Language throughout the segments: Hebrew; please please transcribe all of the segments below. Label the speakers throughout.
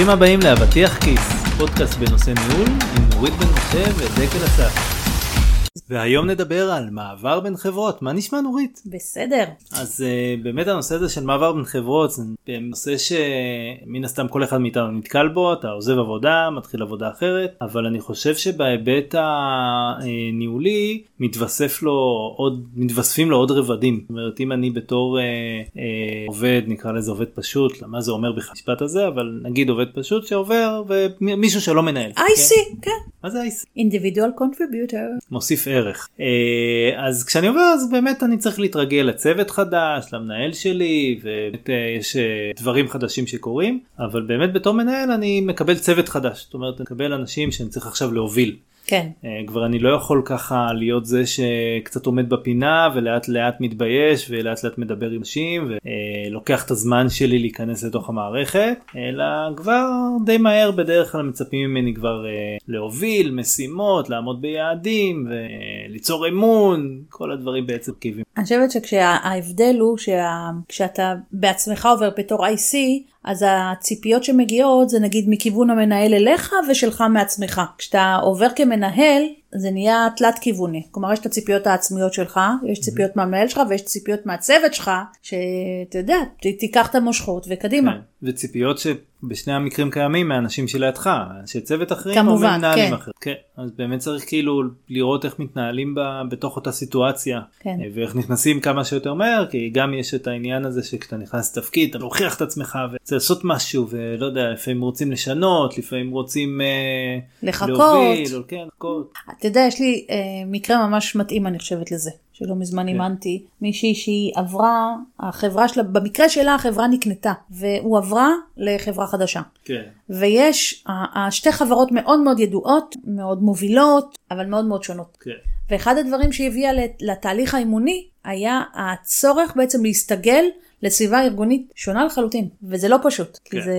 Speaker 1: ברוכים הבאים לאבטיח כיס, פודקאסט בנושא ניהול עם נורית בן משה ודקל אסף. והיום נדבר על מעבר בין חברות, מה נשמע נורית?
Speaker 2: בסדר.
Speaker 1: אז uh, באמת הנושא הזה של מעבר בין חברות זה נושא שמן הסתם כל אחד מאיתנו נתקל בו, אתה עוזב עבודה, מתחיל עבודה אחרת, אבל אני חושב שבהיבט הניהולי מתווסף לו עוד, מתווספים לו עוד רבדים. זאת אומרת אם אני בתור uh, uh, עובד, נקרא לזה עובד פשוט, מה זה אומר בכלל המשפט הזה, אבל נגיד עובד פשוט שעובר ומישהו שלא מנהל.
Speaker 2: IC, כן.
Speaker 1: כן. מה זה IC?
Speaker 2: individual contributor.
Speaker 1: מוסיף ערך. אה, אז כשאני עובר אז באמת אני צריך להתרגל לצוות חדש, למנהל שלי, ויש אה, דברים חדשים שקורים, אבל באמת בתור מנהל אני מקבל צוות חדש, זאת אומרת אני מקבל אנשים שאני צריך עכשיו להוביל.
Speaker 2: כן.
Speaker 1: אה, כבר אני לא יכול ככה להיות זה שקצת עומד בפינה ולאט לאט מתבייש ולאט לאט מדבר עם אנשים ולוקח את הזמן שלי להיכנס לתוך המערכת אלא כבר די מהר בדרך כלל מצפים ממני כבר אה, להוביל משימות לעמוד ביעדים וליצור אמון כל הדברים בעצם קיבים.
Speaker 2: אני חושבת שכשההבדל הוא שכשאתה בעצמך עובר בתור IC אז הציפיות שמגיעות זה נגיד מכיוון המנהל אליך ושלך מעצמך. כשאתה עובר כמנהל זה נהיה תלת כיווני. כלומר יש את הציפיות העצמיות שלך, יש ציפיות מהמנהל שלך ויש ציפיות מהצוות שלך, שאתה יודע, תיקח את המושכות וקדימה. כן.
Speaker 1: וציפיות שבשני המקרים קיימים מאנשים שלידך, אנשי צוות אחרים
Speaker 2: כמובן, או מנהלים כן.
Speaker 1: אחרים. כן. אז באמת צריך כאילו לראות איך מתנהלים ב, בתוך אותה סיטואציה,
Speaker 2: כן.
Speaker 1: אה, ואיך נכנסים כמה שיותר מהר, כי גם יש את העניין הזה שכשאתה נכנס לתפקיד אתה מוכיח את עצמך וצריך לעשות משהו ולא יודע, לפעמים רוצים לשנות, לפעמים רוצים אה,
Speaker 2: לחכות.
Speaker 1: להוביל, כן, לחכות.
Speaker 2: אתה יודע, יש לי אה, מקרה ממש מתאים אני חושבת לזה. שלא מזמן כן. אימנתי, מישהי שהיא עברה, החברה שלה, במקרה שלה החברה נקנתה, והועברה לחברה חדשה.
Speaker 1: כן.
Speaker 2: ויש, השתי חברות מאוד מאוד ידועות, מאוד מובילות, אבל מאוד מאוד שונות.
Speaker 1: כן.
Speaker 2: ואחד הדברים שהביאה לתהליך האימוני, היה הצורך בעצם להסתגל לסביבה ארגונית שונה לחלוטין וזה לא פשוט כן. כי זה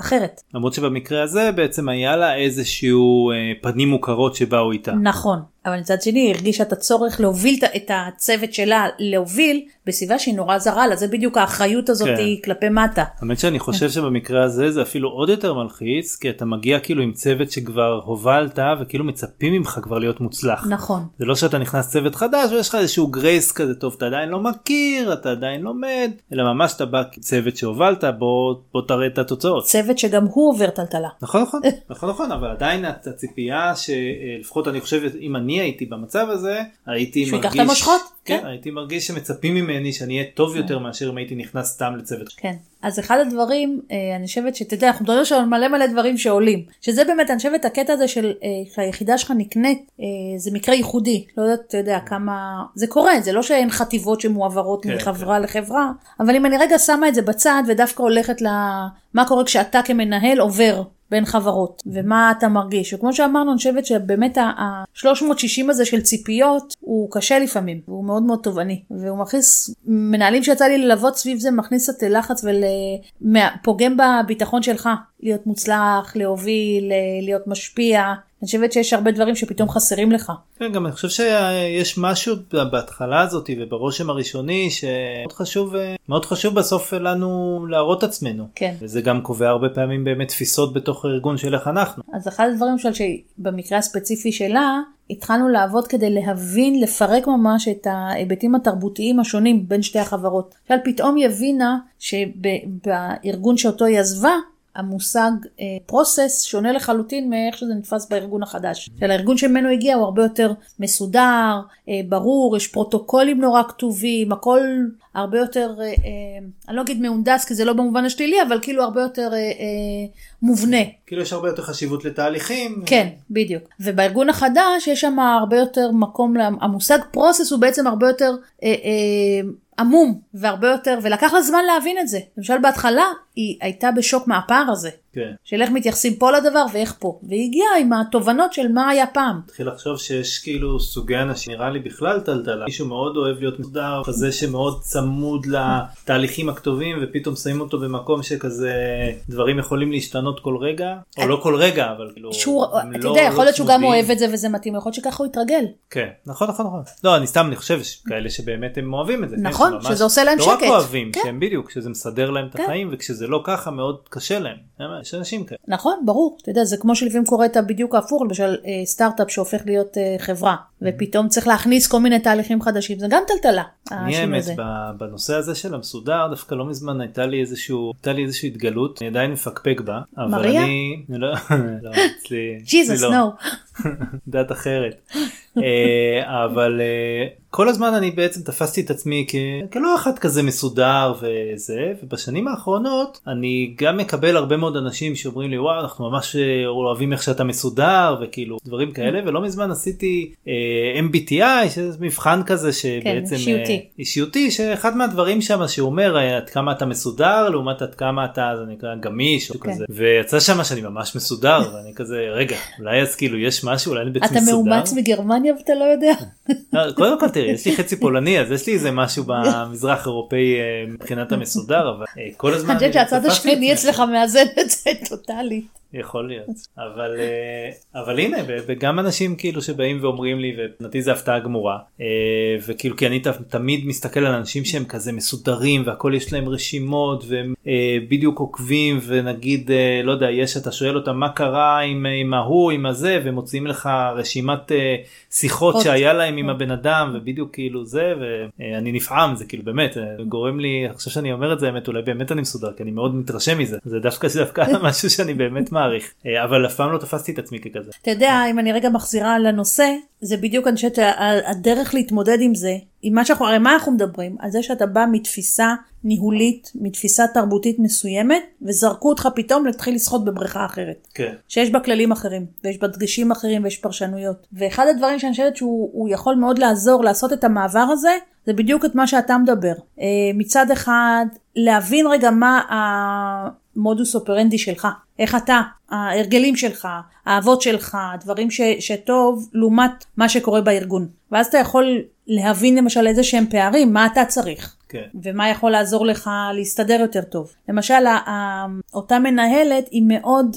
Speaker 2: אחרת.
Speaker 1: למרות שבמקרה הזה בעצם היה לה איזשהו אה, פנים מוכרות שבאו איתה.
Speaker 2: נכון אבל מצד שני היא הרגישה את הצורך להוביל את הצוות שלה להוביל בסביבה שהיא נורא זרה לה זה בדיוק האחריות הזאת כן. כלפי מטה.
Speaker 1: האמת שאני חושב שבמקרה הזה זה אפילו עוד יותר מלחיץ כי אתה מגיע כאילו עם צוות שכבר הובלת וכאילו מצפים ממך כבר להיות מוצלח.
Speaker 2: נכון.
Speaker 1: זה לא שאתה נכנס צוות חדש ויש לך איזשהו גרייס כזה טוב אתה עדיין לא מכיר אתה עדיין לומד אלא ממש אתה בא כצוות שהובלת בוא בוא תראה את התוצאות.
Speaker 2: צוות שגם הוא עובר טלטלה.
Speaker 1: נכון נכון נכון נכון אבל עדיין הציפייה שלפחות אני חושב אם אני הייתי במצב הזה הייתי
Speaker 2: מרגיש. שהוא ייקח את המושכות.
Speaker 1: כן, כן, הייתי מרגיש שמצפים ממני שאני אהיה טוב יותר כן. מאשר אם הייתי נכנס סתם לצוות.
Speaker 2: כן, אז אחד הדברים, אה, אני חושבת שאתה יודע, אנחנו מדברים על מלא מלא דברים שעולים, שזה באמת, אני חושבת, הקטע הזה של אה, שהיחידה שלך נקנית, אה, זה מקרה ייחודי, לא יודעת, אתה יודע, כמה, זה קורה, זה לא שאין חטיבות שמועברות כן, מחברה כן. לחברה, אבל אם אני רגע שמה את זה בצד ודווקא הולכת למה קורה כשאתה כמנהל עובר בין חברות ומה אתה מרגיש? וכמו שאמרנו אני חושבת שבאמת ה-360 הזה של ציפיות הוא קשה לפעמים והוא מאוד מאוד תובעני והוא מכניס מנהלים שיצא לי ללוות סביב זה מכניס את לחץ ופוגם בביטחון שלך להיות מוצלח להוביל להיות משפיע אני חושבת שיש הרבה דברים שפתאום חסרים לך.
Speaker 1: כן, גם אני חושב שיש משהו בהתחלה הזאת וברושם הראשוני שמאוד חשוב מאוד חשוב בסוף לנו להראות עצמנו.
Speaker 2: כן.
Speaker 1: וזה גם קובע הרבה פעמים באמת תפיסות בתוך הארגון של איך אנחנו.
Speaker 2: אז אחד הדברים של שבמקרה הספציפי שלה התחלנו לעבוד כדי להבין לפרק ממש את ההיבטים התרבותיים השונים בין שתי החברות. למשל פתאום היא הבינה שבארגון שאותו היא עזבה המושג פרוסס uh, שונה לחלוטין מאיך שזה נתפס בארגון החדש. של הארגון שממנו הגיע הוא הרבה יותר מסודר, uh, ברור, יש פרוטוקולים נורא כתובים, הכל הרבה יותר, uh, אני לא אגיד מהונדס כי זה לא במובן השלילי, אבל כאילו הרבה יותר מובנה.
Speaker 1: כאילו יש הרבה יותר חשיבות לתהליכים.
Speaker 2: כן, בדיוק. ובארגון החדש יש שם הרבה יותר מקום, המושג פרוסס הוא בעצם הרבה יותר... עמום והרבה יותר ולקח לה זמן להבין את זה. למשל בהתחלה היא הייתה בשוק מהפער הזה
Speaker 1: כן.
Speaker 2: של איך מתייחסים פה לדבר ואיך פה והיא הגיעה עם התובנות של מה היה פעם.
Speaker 1: התחיל לחשוב שיש כאילו סוגי אנשים נראה לי בכלל טלטלה מישהו מאוד אוהב להיות מסודר כזה שמאוד צמוד לתהליכים הכתובים ופתאום שמים אותו במקום שכזה דברים יכולים להשתנות כל רגע או לא כל רגע אבל כאילו
Speaker 2: שהוא, אתה לא, יודע יכול לא להיות שהוא גם אוהב את זה וזה מתאים יכול להיות שככה הוא יתרגל.
Speaker 1: כן נכון נכון נכון לא אני סתם אני חושב כאלה שבאמת הם אוהבים את זה.
Speaker 2: כן, נכון שזה עושה להם שקט.
Speaker 1: לא רק אוהבים כן. שהם בדיוק שזה מסדר להם את כן. החיים וכשזה לא ככה מאוד קשה להם. יש אנשים כאלה.
Speaker 2: נכון, ברור. אתה יודע, זה כמו שלפעמים קורה את הבדיוק ההפוך, למשל אה, סטארט-אפ שהופך להיות אה, חברה, ופתאום צריך להכניס כל מיני תהליכים חדשים, זה גם טלטלה.
Speaker 1: אני האמת בנושא הזה של המסודר דווקא לא מזמן הייתה לי איזשהו הייתה לי איזושהי התגלות אני עדיין מפקפק בה אבל
Speaker 2: מריה?
Speaker 1: אני לא לא אצלי
Speaker 2: ג'יזוס,
Speaker 1: אצלי לא.
Speaker 2: נו.
Speaker 1: דת אחרת אה, אבל אה, כל הזמן אני בעצם תפסתי את עצמי כ- כלא אחד כזה מסודר וזה ובשנים האחרונות אני גם מקבל הרבה מאוד אנשים שאומרים לי וואו אנחנו ממש אה, אוהבים איך שאתה מסודר וכאילו דברים כאלה ולא מזמן עשיתי אה, MBTI שזה מבחן כזה שבעצם
Speaker 2: אישיותי.
Speaker 1: אה, אישיותי שאחד מהדברים שם שהוא אומר אה, עד כמה אתה מסודר לעומת עד כמה אתה זה נקרא גמיש או
Speaker 2: כן.
Speaker 1: כזה ויצא שם שאני ממש מסודר ואני כזה רגע אולי אז כאילו יש משהו אולי אני בעצם
Speaker 2: אתה
Speaker 1: מסודר.
Speaker 2: מאומץ מגרמניה ואתה לא יודע?
Speaker 1: לא, קודם כל תראי יש לי חצי פולני אז יש לי איזה משהו במזרח אירופאי אה, מבחינת המסודר אבל אה, כל הזמן
Speaker 2: אני חושבת שהצד השני. אצלך מאזן את זה טוטאלית.
Speaker 1: יכול להיות אבל אה, אבל הנה ו- וגם אנשים כאילו שבאים ואומרים לי ומבחינתי זה הפתעה גמורה. אה, וכאילו כי אני תמיד מסתכל על אנשים שהם כזה מסודרים והכל יש להם רשימות והם אה, בדיוק עוקבים ונגיד אה, לא יודע יש אתה שואל אותם מה קרה עם, עם ההוא עם הזה? ומוציאים לך רשימת שיחות. שהיה להם עם הבן אדם ובדיוק כאילו זה ואני נפעם זה כאילו באמת גורם לי עכשיו שאני אומר את זה האמת אולי באמת אני מסודר כי אני מאוד מתרשם מזה. זה דווקא דווקא משהו שאני באמת מעריך. אבל אף פעם לא תפסתי את עצמי ככזה.
Speaker 2: אתה יודע, אם אני רגע מחזירה לנושא, זה בדיוק, אני חושבת, הדרך להתמודד עם זה, עם מה שאנחנו, הרי מה אנחנו מדברים? על זה שאתה בא מתפיסה ניהולית, מתפיסה תרבותית מסוימת, וזרקו אותך פתאום להתחיל לשחות בבריכה אחרת.
Speaker 1: כן.
Speaker 2: שיש בה כללים אחרים, ויש בה דגשים אחרים ויש פרשנויות. ואחד הדברים שאני חושבת שהוא הוא יכול מאוד לעזור לעשות את המעבר הזה, זה בדיוק את מה שאתה מדבר. אה, מצד אחד, להבין רגע מה המודוס אופרנדי שלך, איך אתה, ההרגלים שלך, האהבות שלך, הדברים ש, שטוב, לעומת מה שקורה בארגון. ואז אתה יכול להבין למשל איזה שהם פערים, מה אתה צריך.
Speaker 1: כן.
Speaker 2: ומה יכול לעזור לך להסתדר יותר טוב. למשל, אותה מנהלת היא מאוד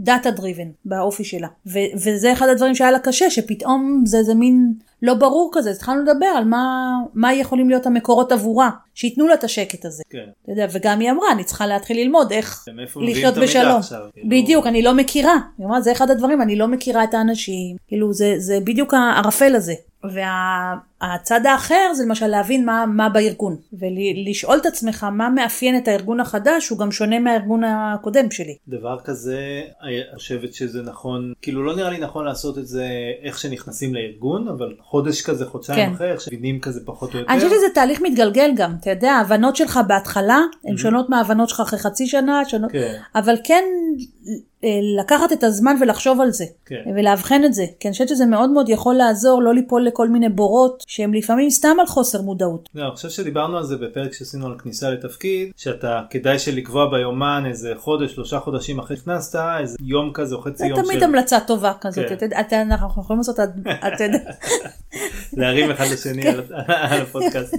Speaker 2: data driven באופי שלה, ו- וזה אחד הדברים שהיה לה קשה, שפתאום זה איזה מין לא ברור כזה, אז התחלנו לדבר על מה, מה יכולים להיות המקורות עבורה, שייתנו לה את השקט הזה.
Speaker 1: כן.
Speaker 2: אתה יודע, וגם היא אמרה, אני צריכה להתחיל ללמוד איך
Speaker 1: מביאים
Speaker 2: לחיות בשלום.
Speaker 1: עכשיו, כאילו?
Speaker 2: בדיוק, אני לא מכירה. היא אמרה, זה אחד הדברים, אני לא מכירה את האנשים. כאילו, זה, זה בדיוק הערפל הזה. והצד האחר זה למשל להבין מה, מה בארגון, ולשאול את עצמך מה מאפיין את הארגון החדש, הוא גם שונה מהארגון הקודם שלי.
Speaker 1: דבר כזה אני חושבת שזה נכון כאילו לא נראה לי נכון לעשות את זה איך שנכנסים לארגון אבל חודש כזה חודשיים
Speaker 2: כן.
Speaker 1: אחרי איך שמבינים כזה פחות או יותר.
Speaker 2: אני חושבת שזה תהליך מתגלגל גם, אתה יודע, ההבנות שלך בהתחלה הן שונות מההבנות שלך אחרי חצי שנה, שונות,
Speaker 1: כן.
Speaker 2: אבל כן לקחת את הזמן ולחשוב על זה,
Speaker 1: כן.
Speaker 2: ולאבחן את זה, כי אני חושבת שזה מאוד מאוד יכול לעזור לא ליפול לכל מיני בורות שהם לפעמים סתם על חוסר מודעות.
Speaker 1: לא, אני חושב שדיברנו על זה בפרק שעשינו על כניסה לתפקיד שאתה כדאי שלקבוע ביומן איזה חודש שלושה חודשים אחרי שנכנסת איזה יום כזה או חצי
Speaker 2: זה
Speaker 1: יום
Speaker 2: תמיד המלצה טובה כזאת,
Speaker 1: כן.
Speaker 2: אתה אתה- אנחנו יכולים לעשות, אתה יודע,
Speaker 1: להרים אחד לשני על, על הפודקאסט.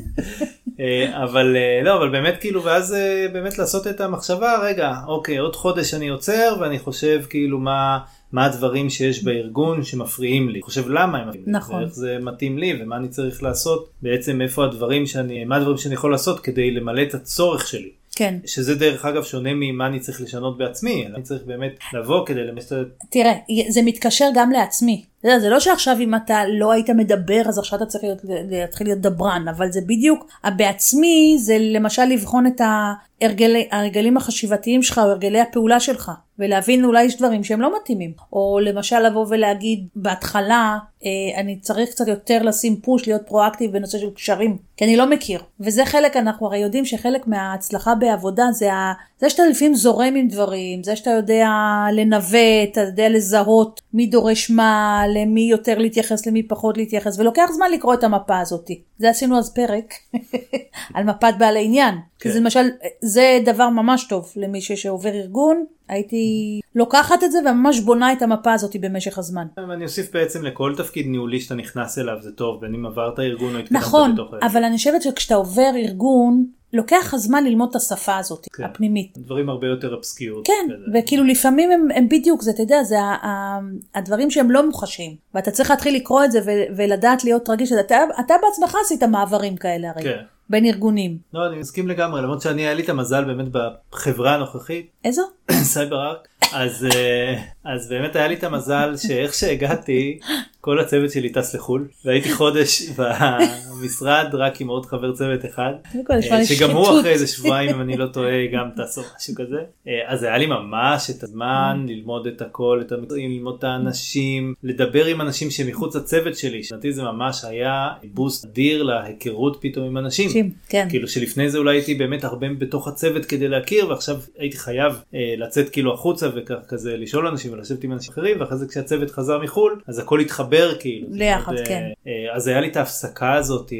Speaker 1: אה, אבל אה, לא אבל באמת כאילו ואז אה, באמת לעשות את המחשבה רגע אוקיי עוד חודש אני עוצר ואני חושב כאילו מה מה הדברים שיש בארגון שמפריעים לי חושב למה הם מפריעים לי
Speaker 2: נכון.
Speaker 1: ואיך זה מתאים לי ומה אני צריך לעשות בעצם איפה הדברים שאני מה הדברים שאני יכול לעשות כדי למלא את הצורך שלי.
Speaker 2: כן.
Speaker 1: שזה דרך אגב שונה ממה אני צריך לשנות בעצמי אני צריך באמת לבוא כדי ה...
Speaker 2: תראה, זה מתקשר גם לעצמי. יודע, זה לא שעכשיו אם אתה לא היית מדבר אז עכשיו אתה צריך להיות, להתחיל להיות דברן, אבל זה בדיוק, בעצמי זה למשל לבחון את ההרגלי, ההרגלים החשיבתיים שלך או הרגלי הפעולה שלך, ולהבין אולי יש דברים שהם לא מתאימים. או למשל לבוא ולהגיד בהתחלה, אה, אני צריך קצת יותר לשים פוש, להיות פרואקטיב בנושא של קשרים, כי אני לא מכיר. וזה חלק, אנחנו הרי יודעים שחלק מההצלחה בעבודה זה, ה, זה שאתה לפעמים זורם עם דברים, זה שאתה יודע לנווט, אתה יודע לזהות מי דורש מה, למי יותר להתייחס, למי פחות להתייחס, ולוקח זמן לקרוא את המפה הזאת. זה עשינו אז פרק על מפת בעל העניין. כי
Speaker 1: כן.
Speaker 2: זה למשל, זה דבר ממש טוב למי שעובר ארגון, הייתי לוקחת את זה וממש בונה את המפה הזאת במשך הזמן.
Speaker 1: ואני אוסיף בעצם לכל תפקיד ניהולי שאתה נכנס אליו זה טוב בין אם עברת ארגון או התקדמת
Speaker 2: נכון,
Speaker 1: בתוך הארגון.
Speaker 2: אבל אני חושבת שכשאתה עובר ארגון, לוקח לך זמן ללמוד את השפה הזאת,
Speaker 1: כן.
Speaker 2: הפנימית.
Speaker 1: דברים הרבה יותר אבסקיוט.
Speaker 2: כן,
Speaker 1: כזה.
Speaker 2: וכאילו לפעמים הם, הם בדיוק, זה, אתה יודע, זה ה- ה- הדברים שהם לא מוחשים, ואתה צריך להתחיל לקרוא את זה ו- ולדעת להיות רגיש, אתה, אתה בעצמך עשית מעברים כאלה הרי.
Speaker 1: כן.
Speaker 2: בין ארגונים.
Speaker 1: לא, אני מסכים לגמרי, למרות שאני היה לי את המזל באמת בחברה הנוכחית,
Speaker 2: איזו?
Speaker 1: Cyberark אז, אה, אז באמת היה לי את המזל שאיך שהגעתי, כל הצוות שלי טס לחו"ל, והייתי חודש במשרד רק עם עוד חבר צוות אחד, אה, שגם הוא. אחרי איזה שבועיים אם אני לא טועה גם טס או משהו כזה, אה, אז היה לי ממש את הזמן ללמוד את הכל, את המקצועים, ללמוד את האנשים, לדבר עם אנשים שמחוץ לצוות שלי, שנתי זה ממש היה בוסט אדיר להיכרות פתאום עם אנשים.
Speaker 2: כן.
Speaker 1: כאילו שלפני זה אולי הייתי באמת הרבה בתוך הצוות כדי להכיר ועכשיו הייתי חייב לצאת כאילו החוצה וכזה לשאול אנשים ולשבת עם אנשים אחרים ואחרי זה כשהצוות חזר מחו"ל אז הכל התחבר כאילו.
Speaker 2: ביחד, כן.
Speaker 1: אה, אה, אז היה לי את ההפסקה הזאת,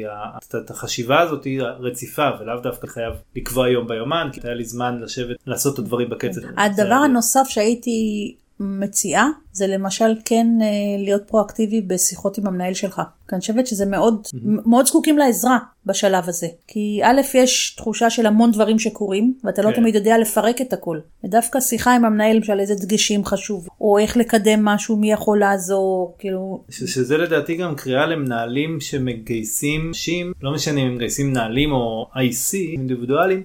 Speaker 1: את- החשיבה הזאת הרציפה ולאו דווקא חייב לקבוע יום ביומן כי היה לי זמן לשבת לעשות את הדברים בקצב.
Speaker 2: הדבר
Speaker 1: זה-
Speaker 2: הנוסף שהייתי מציעה זה למשל כן אה, להיות פרואקטיבי בשיחות עם המנהל שלך. כי אני חושבת שזה מאוד, מאוד זקוקים לעזרה בשלב הזה. כי א', יש תחושה של המון דברים שקורים, ואתה לא
Speaker 1: כן.
Speaker 2: תמיד יודע לפרק את הכל. ודווקא שיחה עם המנהל, למשל איזה דגשים חשוב, או איך לקדם משהו, מי יכול לעזור, כאילו,
Speaker 1: ש- שזה לדעתי גם קריאה למנהלים שמגייסים אנשים, לא משנה אם הם מגייסים מנהלים או IC אינדיבידואלים,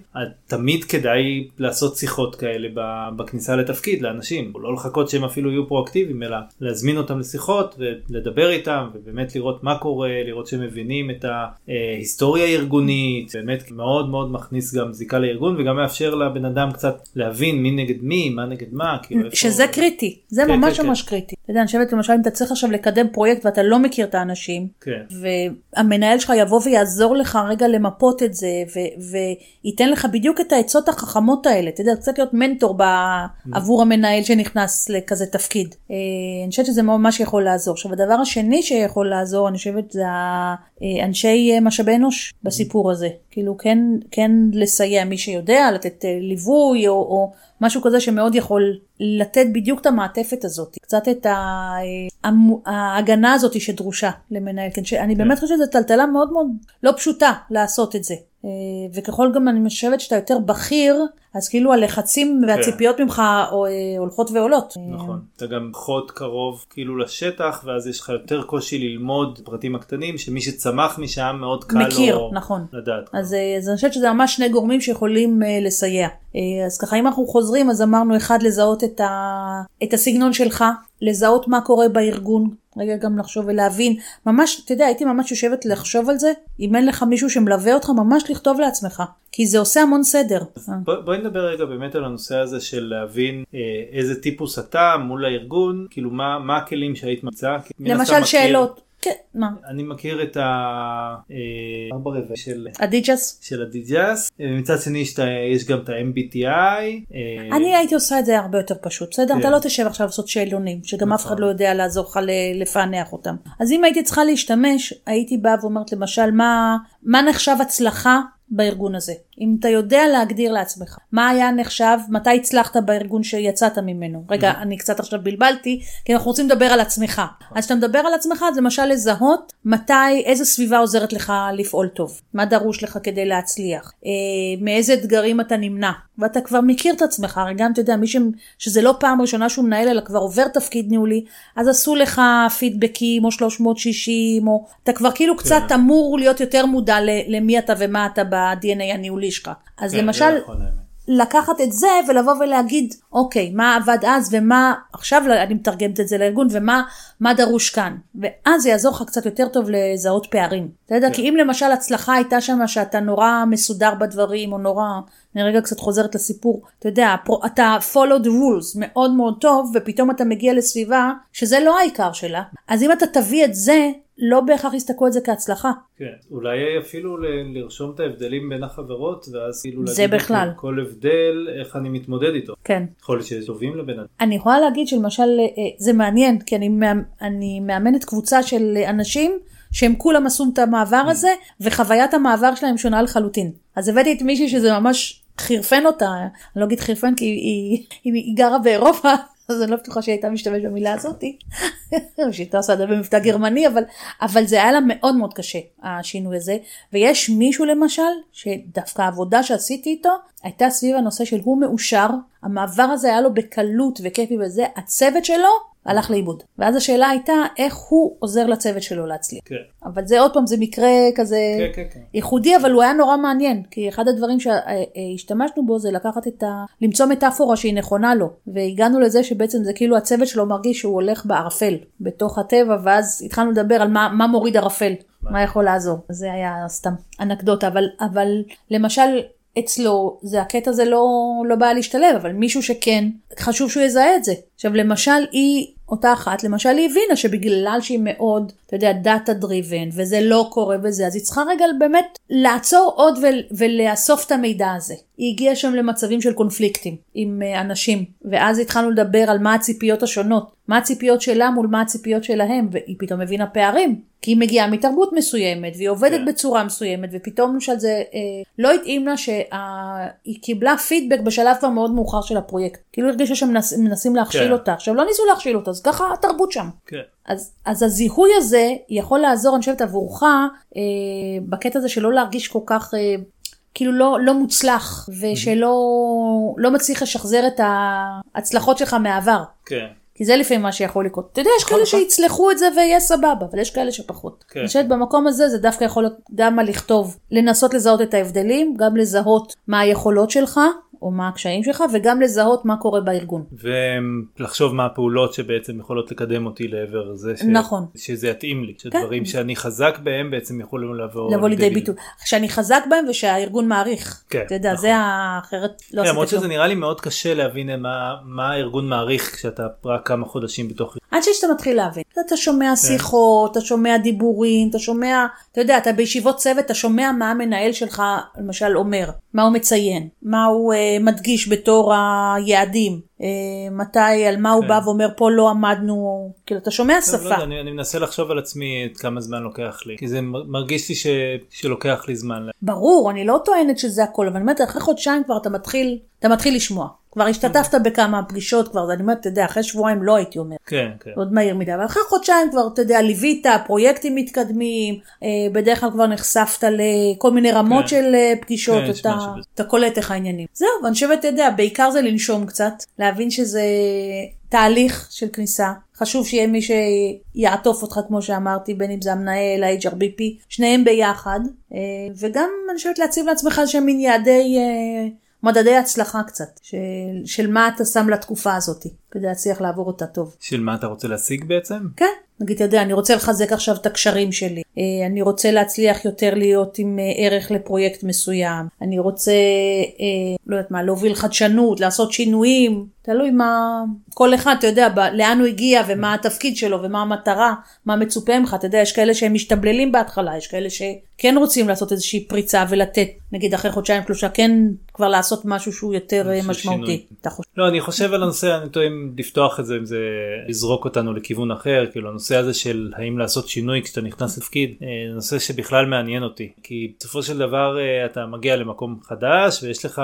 Speaker 1: תמיד כדאי לעשות שיחות כאלה בכניסה לתפקיד לאנשים, לא לחכות שהם אפילו יהיו פרואקטיביים, אלא להזמין אותם לשיחות ולדבר איתם ובאמת לראות מה קורה, לראות שהם מבינים את ההיסטוריה הארגונית, באמת מאוד מאוד מכניס גם זיקה לארגון וגם מאפשר לבן אדם קצת להבין מי נגד מי, מה נגד מה, כאילו איפה-
Speaker 2: שזה קריטי, זה
Speaker 1: כן,
Speaker 2: ממש
Speaker 1: כן,
Speaker 2: ממש קריטי. אתה יודע, אני חושבת למשל אם אתה צריך עכשיו לקדם פרויקט ואתה לא מכיר את האנשים,
Speaker 1: כן.
Speaker 2: והמנהל שלך יבוא ויעזור לך רגע למפות את זה, ו- וייתן לך בדיוק את העצות החכמות האלה, אתה יודע, קצת להיות מנטור ב- עבור המנהל שנכנס לכזה תפקיד. אה, אני חושבת שזה ממש יכול לעזור. עכשיו, הדבר השני שיכול לעזור, אני חושבת, זה אה, אנשי אה, משאבי אנוש בסיפור הזה. כאילו, כן, כן לסייע מי שיודע, לתת ליווי, או, או משהו כזה שמאוד יכול לתת בדיוק את המעטפת הזאת, קצת את ההגנה הזאת שדרושה למנהל. כן, שאני באמת חושבת שזו טלטלה מאוד מאוד לא פשוטה לעשות את זה. אה, וככל גם אני חושבת שאתה יותר בכיר, אז כאילו הלחצים והציפיות ממך או, אה, הולכות ועולות.
Speaker 1: נכון, אתה גם פחות קרוב כאילו לשטח ואז יש לך יותר קושי ללמוד פרטים הקטנים שמי שצמח משם מאוד קל
Speaker 2: מכיר,
Speaker 1: לו
Speaker 2: נכון.
Speaker 1: לדעת.
Speaker 2: אז, אה, אז אני חושבת שזה ממש שני גורמים שיכולים אה, לסייע. אה, אז ככה אם אנחנו חוזרים אז אמרנו אחד לזהות את, ה, את הסגנון שלך, לזהות מה קורה בארגון, רגע גם לחשוב ולהבין, ממש, אתה יודע, הייתי ממש יושבת לחשוב על זה, אם אין לך מישהו שמלווה אותך, ממש לכתוב לעצמך, כי זה עושה המון סדר.
Speaker 1: בוא, בואי נדבר רגע באמת על הנושא הזה של להבין אה, איזה טיפוס אתה מול הארגון, כאילו מה, מה הכלים שהיית מצאה.
Speaker 2: למשל שאלות, כן, מה?
Speaker 1: אני מכיר את ה... אה, ארבע רבע של...
Speaker 2: אדיג'ס?
Speaker 1: של הדיג'אס, מצד שני יש, גם את ה-MBTI. אה,
Speaker 2: אני הייתי עושה את זה הרבה יותר פשוט, בסדר?
Speaker 1: כן.
Speaker 2: אתה לא תשב עכשיו לעשות שאלונים, שגם אף אחד
Speaker 1: נכון.
Speaker 2: לא יודע לעזור לך לפענח אותם. אז אם הייתי צריכה להשתמש, הייתי באה ואומרת למשל, מה נחשב הצלחה בארגון הזה? אם אתה יודע להגדיר לעצמך, מה היה נחשב, מתי הצלחת בארגון שיצאת ממנו? רגע, אני קצת עכשיו בלבלתי, כי אנחנו רוצים לדבר על עצמך. אז כשאתה מדבר על עצמך, אז למשל לזהות מתי, איזה סביבה עוזרת לך לפעול טוב, מה דרוש לך כדי להצליח, אה, מאיזה אתגרים אתה נמנע, ואתה כבר מכיר את עצמך, הרי גם אתה יודע, מי ש... שזה לא פעם ראשונה שהוא מנהל, אלא כבר עובר תפקיד ניהולי, אז עשו לך פידבקים או 360, או אתה כבר כאילו קצת אמור להיות יותר מודע למי אתה ומה אתה ב-DNA הניהולי שלך. אז
Speaker 1: כן,
Speaker 2: למשל,
Speaker 1: נכון.
Speaker 2: לקחת את זה ולבוא ולהגיד, אוקיי, מה עבד אז ומה, עכשיו אני מתרגמת את זה לארגון, ומה מה דרוש כאן. ואז זה יעזור לך קצת יותר טוב לזהות פערים. אתה יודע,
Speaker 1: כן.
Speaker 2: כי אם למשל הצלחה הייתה שם שאתה נורא מסודר בדברים, או נורא, אני רגע קצת חוזרת לסיפור, אתה יודע, אתה follow the rules מאוד מאוד טוב, ופתאום אתה מגיע לסביבה שזה לא העיקר שלה. אז אם אתה תביא את זה, לא בהכרח יסתכלו על זה כהצלחה.
Speaker 1: כן, אולי אפילו ל- לרשום את ההבדלים בין החברות ואז כאילו להגיד
Speaker 2: בכלל.
Speaker 1: כל הבדל איך אני מתמודד איתו.
Speaker 2: כן.
Speaker 1: יכול להיות שיש טובים לבן אדם.
Speaker 2: אני יכולה להגיד שלמשל אה, זה מעניין כי אני, אני מאמנת קבוצה של אנשים שהם כולם עשו את המעבר הזה וחוויית המעבר שלהם שונה לחלוטין. אז הבאתי את מישהי שזה ממש חירפן אותה, אני לא אגיד חירפן כי היא, היא, היא גרה באירופה. אז אני לא בטוחה שהיא הייתה משתמשת במילה הזאתי, או שהיא הייתה עושה את זה במבטא גרמני, אבל, אבל זה היה לה מאוד מאוד קשה, השינוי הזה. ויש מישהו למשל, שדווקא העבודה שעשיתי איתו, הייתה סביב הנושא של הוא מאושר, המעבר הזה היה לו בקלות וכיפי וזה, הצוות שלו הלך לאיבוד. ואז השאלה הייתה איך הוא עוזר לצוות שלו להצליח.
Speaker 1: כן.
Speaker 2: אבל זה עוד פעם, זה מקרה כזה
Speaker 1: כן, כן, כן.
Speaker 2: ייחודי, אבל הוא היה נורא מעניין. כי אחד הדברים שהשתמשנו בו זה לקחת את ה... למצוא מטאפורה שהיא נכונה לו. והגענו לזה שבעצם זה כאילו הצוות שלו מרגיש שהוא הולך בערפל, בתוך הטבע, ואז התחלנו לדבר על מה, מה מוריד ערפל, מה יכול לעזור. זה היה סתם אנקדוטה, אבל, אבל למשל... אצלו זה הקטע הזה לא, לא בא להשתלב, אבל מישהו שכן, חשוב שהוא יזהה את זה. עכשיו למשל היא, אותה אחת, למשל היא הבינה שבגלל שהיא מאוד, אתה יודע, דאטה דריבן, וזה לא קורה וזה, אז היא צריכה רגע באמת לעצור עוד ול, ולאסוף את המידע הזה. היא הגיעה שם למצבים של קונפליקטים עם uh, אנשים, ואז התחלנו לדבר על מה הציפיות השונות, מה הציפיות שלה מול מה הציפיות שלהם, והיא פתאום הבינה פערים. כי היא מגיעה מתרבות מסוימת והיא עובדת
Speaker 1: כן.
Speaker 2: בצורה מסוימת ופתאום למשל זה אה, לא התאים לה שהיא קיבלה פידבק בשלב כבר מאוד מאוחר של הפרויקט. כאילו הרגישה שמנסים מנסים להכשיל
Speaker 1: כן.
Speaker 2: אותה. עכשיו לא ניסו להכשיל אותה אז ככה התרבות שם.
Speaker 1: כן.
Speaker 2: אז, אז הזיהוי הזה יכול לעזור אני חושבת עבורך אה, בקטע הזה שלא להרגיש כל כך אה, כאילו לא, לא מוצלח ושלא לא מצליח לשחזר את ההצלחות שלך מהעבר.
Speaker 1: כן.
Speaker 2: כי זה לפעמים מה שיכול לקרות. אתה יודע, יש כאלה. שיצלחו את זה ויהיה סבבה, אבל יש כאלה שפחות.
Speaker 1: כן.
Speaker 2: אני חושבת במקום הזה זה דווקא יכול להיות גם מה לכתוב, לנסות לזהות את ההבדלים, גם לזהות מה היכולות שלך, או מה הקשיים שלך, וגם לזהות מה קורה בארגון.
Speaker 1: ולחשוב מה הפעולות שבעצם יכולות לקדם אותי לעבר זה ש...
Speaker 2: נכון.
Speaker 1: שזה יתאים לי, שדברים שאני חזק בהם בעצם יכולים לבוא,
Speaker 2: לבוא לידי ביטוי. שאני חזק בהם ושהארגון מעריך.
Speaker 1: כן,
Speaker 2: אתה יודע,
Speaker 1: נכון.
Speaker 2: זה האחרת לא
Speaker 1: כן, למרות
Speaker 2: עשית
Speaker 1: שזה
Speaker 2: כלום.
Speaker 1: נראה לי מאוד קשה להבין מה, מה הארגון מעריך כשאתה רק כמה חודשים בתוך...
Speaker 2: עד שאתה מתחיל להבין. אתה
Speaker 1: כן.
Speaker 2: שומע שיחות, אתה שומע דיבורים, אתה שומע, אתה יודע, אתה בישיבות צוות, אתה שומע מה המנהל שלך למשל אומר, מה הוא מציין, מה הוא אה, מדגיש בתור היעדים, אה, מתי, על מה הוא
Speaker 1: כן.
Speaker 2: בא ואומר, פה לא עמדנו, כאילו, אתה שומע
Speaker 1: לא
Speaker 2: שפה.
Speaker 1: יודע, אני, אני מנסה לחשוב על עצמי את כמה זמן לוקח לי, כי זה מרגיש לי ש... שלוקח לי זמן.
Speaker 2: ברור, אני לא טוענת שזה הכל, אבל אני אומרת, אחרי חודשיים כבר אתה מתחיל, אתה מתחיל לשמוע. כבר השתתפת בכמה פגישות כבר, אני אומרת, אתה יודע, אחרי שבועיים לא הייתי אומרת.
Speaker 1: כן, כן.
Speaker 2: עוד מהיר מדי, אבל אחרי חודשיים כבר, אתה יודע, ליווית, פרויקטים מתקדמים, אה, בדרך כלל כבר נחשפת לכל מיני רמות
Speaker 1: כן.
Speaker 2: של אה, פגישות,
Speaker 1: כן,
Speaker 2: אתה. אתה קולט איך העניינים. זהו, ואני חושבת, אתה יודע, בעיקר זה לנשום קצת, להבין שזה תהליך של כניסה. חשוב שיהיה מי שיעטוף אותך, כמו שאמרתי, בין אם זה המנהל, ה-HRBP, שניהם ביחד, אה, וגם אני חושבת להציב לעצמך איזה מין יעדי... מדדי הצלחה קצת, של, של מה אתה שם לתקופה הזאת, כדי להצליח לעבור אותה טוב.
Speaker 1: של מה אתה רוצה להשיג בעצם?
Speaker 2: כן, נגיד, אתה יודע, אני רוצה לחזק עכשיו את הקשרים שלי, אה, אני רוצה להצליח יותר להיות עם אה, ערך לפרויקט מסוים, אני רוצה, אה, לא יודעת מה, להוביל חדשנות, לעשות שינויים, תלוי מה, כל אחד, אתה יודע, ב, לאן הוא הגיע ומה התפקיד שלו ומה המטרה, מה מצופה ממך, אתה יודע, יש כאלה שהם משתבללים בהתחלה, יש כאלה שכן רוצים לעשות איזושהי פריצה ולתת, נגיד אחרי חודשיים שלושה, כן כבר לעשות משהו שהוא יותר משמעותי.
Speaker 1: לא, אני חושב על הנושא, אני טועה אם לפתוח את זה, אם זה לזרוק אותנו לכיוון אחר, כאילו הנושא הזה של האם לעשות שינוי כשאתה נכנס לתפקיד, אה, נושא שבכלל מעניין אותי, כי בסופו של דבר אה, אתה מגיע למקום חדש ויש לך,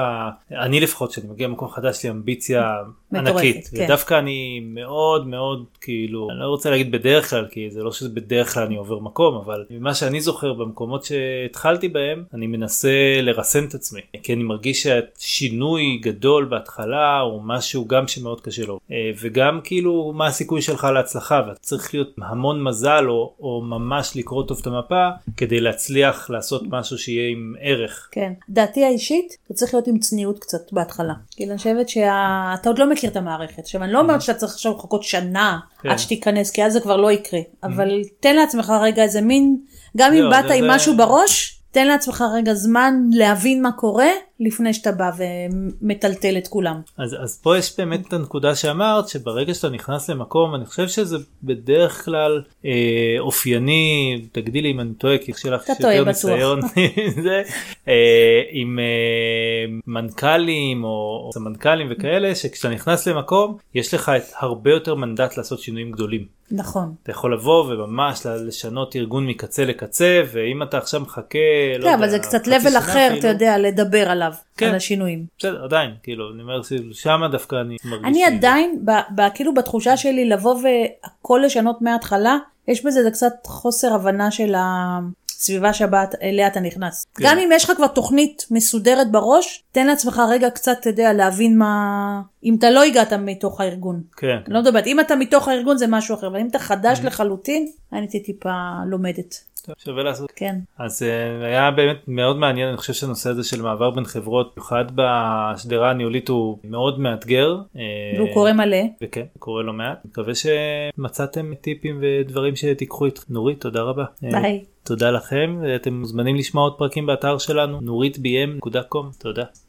Speaker 1: אני לפחות כשאני מגיע למקום חדש יש לי אמביציה
Speaker 2: מטורפת,
Speaker 1: ענקית,
Speaker 2: כן.
Speaker 1: ודווקא אני מאוד מאוד כאילו, אני לא רוצה להגיד בדרך כלל, כי זה לא שבדרך כלל אני עובר מקום, אבל ממה שאני זוכר במקומות שהתחלתי בהם, אני מנסה לרסן את עצמי, כי אני מרגיש שהשינוי גדול בהתחלה הוא משהו גם שמאוד קשה לו, אה, וגם כאילו מה הסיכוי שלך להצלחה, ואתה צריך להיות המון מזל או, או ממש לקרוא טוב את המפה כדי להצליח לעשות משהו שיהיה עם ערך.
Speaker 2: כן. דעתי האישית, אתה צריך להיות עם צניעות קצת בהתחלה. כי אני חושבת שאתה עוד לא מכיר את המערכת. עכשיו, אני לא אומרת שאתה צריך עכשיו לחכות שנה
Speaker 1: כן.
Speaker 2: עד שתיכנס, כי אז זה כבר לא יקרה. אבל תן לעצמך רגע איזה מין, גם אם
Speaker 1: לא,
Speaker 2: באת עם משהו בראש, תן לעצמך רגע זמן להבין מה קורה, לפני שאתה בא ומטלטל את כולם.
Speaker 1: אז, אז פה יש באמת את הנקודה שאמרת שברגע שאתה נכנס למקום אני חושב שזה בדרך כלל אה, אופייני תגדילי אם אני טועה כי יש לך יותר. ניסיון זה, אה, עם אה, מנכ"לים או, סמנכ"לים וכאלה שכשאתה נכנס למקום יש לך את הרבה יותר מנדט לעשות שינויים גדולים.
Speaker 2: נכון.
Speaker 1: אתה יכול לבוא וממש לשנות ארגון מקצה לקצה ואם אתה עכשיו מחכה לא
Speaker 2: כן,
Speaker 1: יודע,
Speaker 2: אבל זה קצת level אחר, אתה יודע, לדבר עליו,
Speaker 1: כן.
Speaker 2: על השינויים.
Speaker 1: בסדר עדיין כאילו אני אומר ששם דווקא אני מרגיש
Speaker 2: אני עדיין, ב, ב, כאילו בתחושה שלי לבוא והכל לשנות מההתחלה, יש בזה זה קצת חוסר הבנה של הסביבה שבה אליה אתה נכנס.
Speaker 1: כן.
Speaker 2: גם אם יש לך כבר תוכנית מסודרת בראש, תן לעצמך רגע קצת, אתה יודע, להבין מה... אם אתה לא הגעת מתוך הארגון.
Speaker 1: כן.
Speaker 2: אני לא מדברת, אם אתה מתוך הארגון זה משהו אחר, אבל אם אתה חדש לחלוטין, אני הייתי טיפה לומדת.
Speaker 1: שווה לעשות.
Speaker 2: כן.
Speaker 1: אז אה, היה באמת מאוד מעניין, אני חושב שהנושא הזה של מעבר בין חברות, במיוחד בשדרה הניהולית הוא מאוד מאתגר. אה,
Speaker 2: והוא קורא מלא.
Speaker 1: וכן, קורה לא מעט. מקווה שמצאתם טיפים ודברים שתיקחו איתכם. נורית, תודה רבה. אה,
Speaker 2: ביי.
Speaker 1: תודה לכם, אתם מוזמנים לשמוע עוד פרקים באתר שלנו, נורית bm.com, תודה.